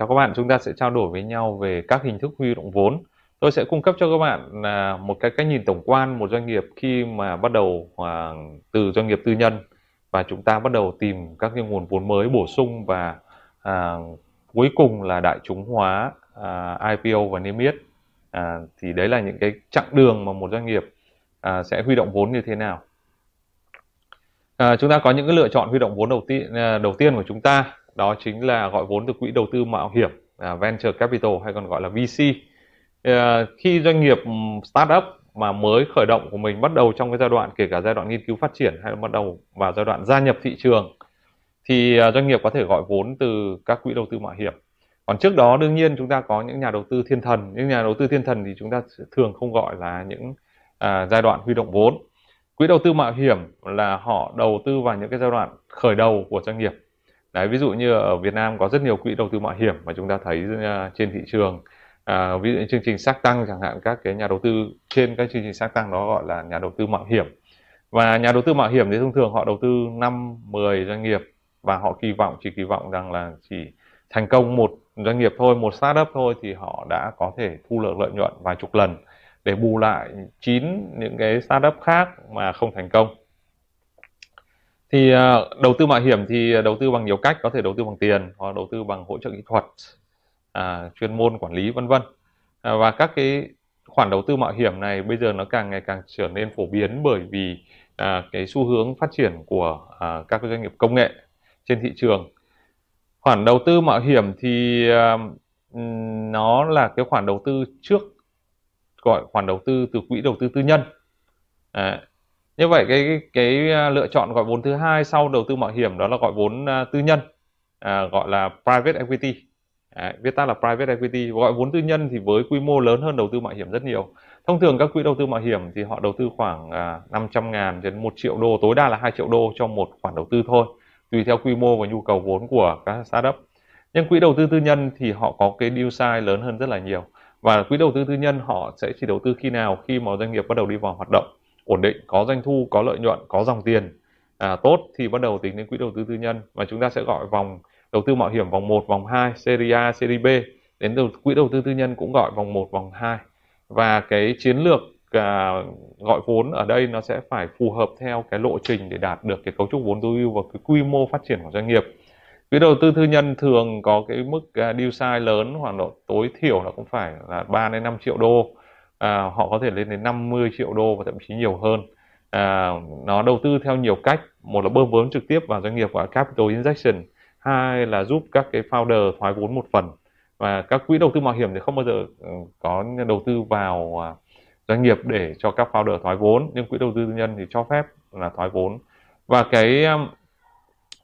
Chào các bạn, chúng ta sẽ trao đổi với nhau về các hình thức huy động vốn. Tôi sẽ cung cấp cho các bạn à, một cái cách nhìn tổng quan một doanh nghiệp khi mà bắt đầu à, từ doanh nghiệp tư nhân và chúng ta bắt đầu tìm các cái nguồn vốn mới bổ sung và à, cuối cùng là đại chúng hóa à, IPO và niêm yết. À, thì đấy là những cái chặng đường mà một doanh nghiệp à, sẽ huy động vốn như thế nào. À, chúng ta có những cái lựa chọn huy động vốn đầu tiên à, đầu tiên của chúng ta đó chính là gọi vốn từ quỹ đầu tư mạo hiểm à, venture capital hay còn gọi là VC. À, khi doanh nghiệp ừ, startup mà mới khởi động của mình bắt đầu trong cái giai đoạn kể cả giai đoạn nghiên cứu phát triển hay là bắt đầu vào giai đoạn gia nhập thị trường thì à, doanh nghiệp có thể gọi vốn từ các quỹ đầu tư mạo hiểm. Còn trước đó đương nhiên chúng ta có những nhà đầu tư thiên thần những nhà đầu tư thiên thần thì chúng ta thường không gọi là những à, giai đoạn huy động vốn. Quỹ đầu tư mạo hiểm là họ đầu tư vào những cái giai đoạn khởi đầu của doanh nghiệp. Đấy, ví dụ như ở Việt Nam có rất nhiều quỹ đầu tư mạo hiểm mà chúng ta thấy à, trên thị trường. À, ví dụ như chương trình xác tăng chẳng hạn các cái nhà đầu tư trên các chương trình xác tăng đó gọi là nhà đầu tư mạo hiểm. Và nhà đầu tư mạo hiểm thì thông thường họ đầu tư 5, 10 doanh nghiệp và họ kỳ vọng chỉ kỳ vọng rằng là chỉ thành công một doanh nghiệp thôi một startup thôi thì họ đã có thể thu được lợi nhuận vài chục lần để bù lại chín những cái startup khác mà không thành công thì à, đầu tư mạo hiểm thì đầu tư bằng nhiều cách có thể đầu tư bằng tiền hoặc đầu tư bằng hỗ trợ kỹ thuật à, chuyên môn quản lý vân vân. À, và các cái khoản đầu tư mạo hiểm này bây giờ nó càng ngày càng trở nên phổ biến bởi vì à, cái xu hướng phát triển của à, các doanh nghiệp công nghệ trên thị trường. Khoản đầu tư mạo hiểm thì à, nó là cái khoản đầu tư trước gọi khoản đầu tư từ quỹ đầu tư tư nhân. À, như vậy cái, cái cái à, lựa chọn gọi vốn thứ hai sau đầu tư mạo hiểm đó là gọi vốn uh, tư nhân à, gọi là private equity. Đấy, viết tắt là private equity. Gọi vốn tư nhân thì với quy mô lớn hơn đầu tư mạo hiểm rất nhiều. Thông thường các quỹ đầu tư mạo hiểm thì họ đầu tư khoảng à, uh, 500 ngàn đến 1 triệu đô tối đa là 2 triệu đô cho một khoản đầu tư thôi tùy theo quy mô và nhu cầu vốn của các startup. Nhưng quỹ đầu tư tư nhân thì họ có cái deal size lớn hơn rất là nhiều. Và quỹ đầu tư tư nhân họ sẽ chỉ đầu tư khi nào? Khi mà doanh nghiệp bắt đầu đi vào hoạt động ổn định có doanh thu có lợi nhuận có dòng tiền à, tốt thì bắt đầu tính đến quỹ đầu tư tư nhân. Và chúng ta sẽ gọi vòng đầu tư mạo hiểm vòng 1, vòng 2, series A, series B. Đến đầu, quỹ đầu tư tư nhân cũng gọi vòng 1, vòng 2 và cái chiến lược à, gọi vốn ở đây nó sẽ phải phù hợp theo cái lộ trình để đạt được cái cấu trúc vốn tối ưu và cái quy mô phát triển của doanh nghiệp. Quỹ đầu tư tư nhân thường có cái mức à, deal size lớn khoảng độ tối thiểu là cũng phải là 3 đến 5 triệu đô à, họ có thể lên đến 50 triệu đô và thậm chí nhiều hơn. À, nó đầu tư theo nhiều cách. Một là bơm vốn trực tiếp vào doanh nghiệp và capital injection. Hai là giúp các cái founder thoái vốn một phần. Và các quỹ đầu tư mạo hiểm thì không bao giờ ừ, có đầu tư vào à, doanh nghiệp để cho các founder thoái vốn. Nhưng quỹ đầu tư tư nhân thì cho phép là thoái vốn. Và cái à,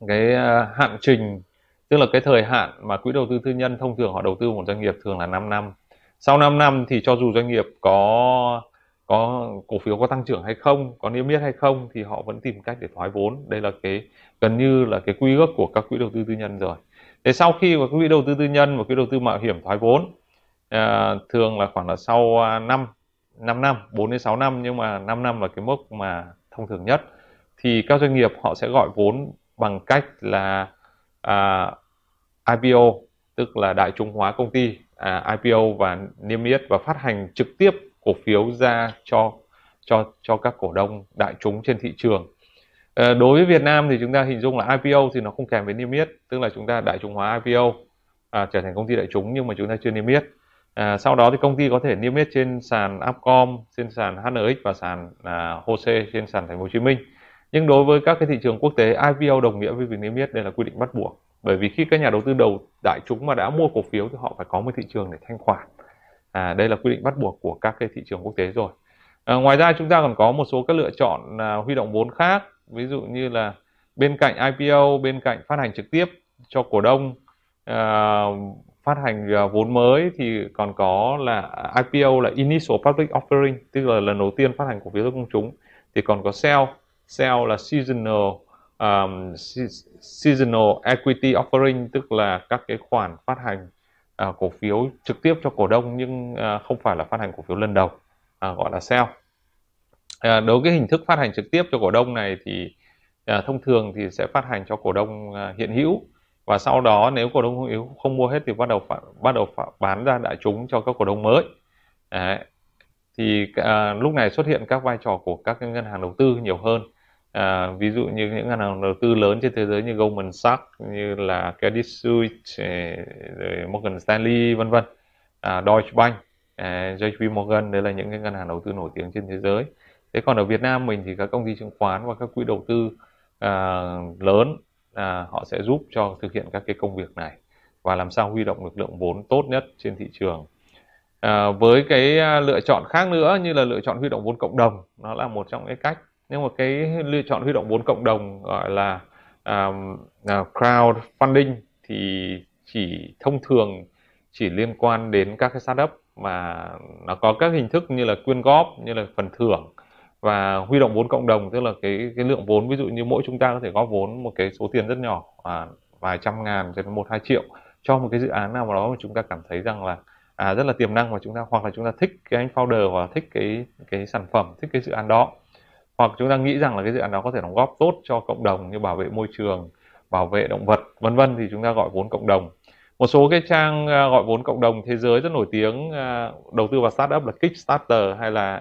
cái à, hạn trình tức là cái thời hạn mà quỹ đầu tư tư nhân thông thường họ đầu tư một doanh nghiệp thường là 5 năm sau 5 năm thì cho dù doanh nghiệp có có cổ phiếu có tăng trưởng hay không có niêm yết hay không thì họ vẫn tìm cách để thoái vốn. Đây là cái gần như là cái quy ước của các quỹ đầu tư tư nhân rồi. Thế sau khi mà quỹ đầu tư tư nhân và quỹ đầu tư mạo hiểm thoái vốn à, thường là khoảng là sau à, năm 5 năm 4 đến 6 năm nhưng mà 5 năm là cái mức mà thông thường nhất thì các doanh nghiệp họ sẽ gọi vốn bằng cách là à, IPO tức là đại chúng hóa công ty à, IPO và niêm yết và phát hành trực tiếp cổ phiếu ra cho cho cho các cổ đông đại chúng trên thị trường. À, đối với Việt Nam thì chúng ta hình dung là IPO thì nó không kèm với niêm yết, tức là chúng ta đại chúng hóa IPO à, trở thành công ty đại chúng nhưng mà chúng ta chưa niêm yết. À, sau đó thì công ty có thể niêm yết trên sàn Upcom, trên sàn HNX và sàn à, HOSE trên sàn Thành phố Hồ Chí Minh. Nhưng đối với các cái thị trường quốc tế, IPO đồng nghĩa với việc niêm yết đây là quy định bắt buộc bởi vì khi các nhà đầu tư đầu đại chúng mà đã mua cổ phiếu thì họ phải có một thị trường để thanh khoản. À, đây là quy định bắt buộc của các cái thị trường quốc tế rồi. À, ngoài ra chúng ta còn có một số các lựa chọn à, huy động vốn khác. Ví dụ như là bên cạnh IPO bên cạnh phát hành trực tiếp cho cổ đông à, phát hành à, vốn mới thì còn có là IPO là Initial Public Offering tức là lần đầu tiên phát hành cổ phiếu cho công chúng. Thì còn có sell. Sell là seasonal um, seasonal equity offering tức là các cái khoản phát hành uh, cổ phiếu trực tiếp cho cổ đông nhưng uh, không phải là phát hành cổ phiếu lần đầu uh, gọi là sell. Uh, đối với hình thức phát hành trực tiếp cho cổ đông này thì uh, thông thường thì sẽ phát hành cho cổ đông uh, hiện hữu. Và sau đó nếu cổ đông yếu không mua hết thì bắt đầu phải, bắt đầu phải bán ra đại chúng cho các cổ đông mới. Đấy. thì à, lúc này xuất hiện các vai trò của các ngân hàng đầu tư nhiều hơn à, ví dụ như những ngân hàng đầu tư lớn trên thế giới như Goldman Sachs như là Credit Suisse rồi Morgan Stanley vân vân. À, Deutsche Bank à, JP Morgan đây là những cái ngân hàng đầu tư nổi tiếng trên thế giới. Thế còn ở Việt Nam mình thì các công ty chứng khoán và các quỹ đầu tư à, lớn à, họ sẽ giúp cho thực hiện các cái công việc này và làm sao huy động lực lượng vốn tốt nhất trên thị trường. À, với cái à, lựa chọn khác nữa như là lựa chọn huy động vốn cộng đồng nó là một trong cái cách nhưng mà cái lựa chọn huy động vốn cộng đồng gọi là um, uh, crowdfunding thì chỉ thông thường chỉ liên quan đến các cái startup mà nó có các hình thức như là quyên góp như là phần thưởng và huy động vốn cộng đồng. Tức là cái cái lượng vốn ví dụ như mỗi chúng ta có thể góp vốn một cái số tiền rất nhỏ à, vài trăm ngàn cho đến một hai triệu cho một cái dự án nào đó mà chúng ta cảm thấy rằng là à, rất là tiềm năng và chúng ta hoặc là chúng ta thích cái anh founder hoặc là thích cái cái sản phẩm thích cái dự án đó hoặc chúng ta nghĩ rằng là cái dự án đó có thể đóng góp tốt cho cộng đồng như bảo vệ môi trường, bảo vệ động vật, vân vân thì chúng ta gọi vốn cộng đồng. Một số cái trang à, gọi vốn cộng đồng thế giới rất nổi tiếng à, đầu tư vào startup là Kickstarter hay là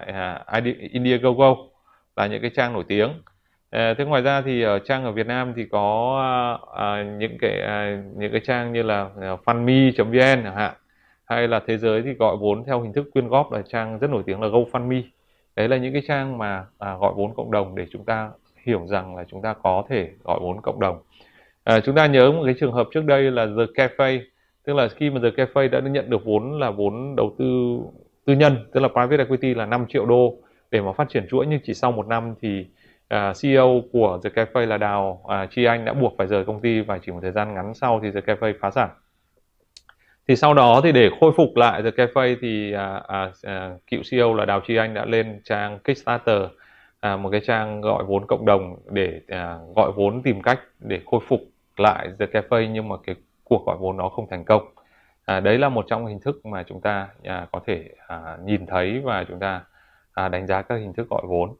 à, Indiegogo là những cái trang nổi tiếng. Thế ngoài ra thì ở trang ở Việt Nam thì có những cái những cái trang như là fundme.vn chẳng hạn. Hay là thế giới thì gọi vốn theo hình thức quyên góp là trang rất nổi tiếng là GoFundMe đấy là những cái trang mà à, gọi vốn cộng đồng để chúng ta hiểu rằng là chúng ta có thể gọi vốn cộng đồng À, chúng ta nhớ một cái trường hợp trước đây là The Cafe, tức là khi mà The Cafe đã nhận được vốn là vốn đầu tư tư nhân, tức là private equity là 5 triệu đô để mà phát triển chuỗi nhưng chỉ sau một năm thì à, CEO của The Cafe là Đào à, Chi Anh đã buộc phải rời công ty và chỉ một thời gian ngắn sau thì The Cafe phá sản. Thì sau đó thì để khôi phục lại The Cafe thì à, à, à, cựu CEO là Đào Chi Anh đã lên trang Kickstarter à, một cái trang gọi vốn cộng đồng để à, gọi vốn tìm cách để khôi phục lại The Cafe nhưng mà cái cuộc gọi vốn nó không thành công. À, đấy là một trong hình thức mà chúng ta à, có thể à, nhìn thấy và chúng ta à, đánh giá các hình thức gọi vốn.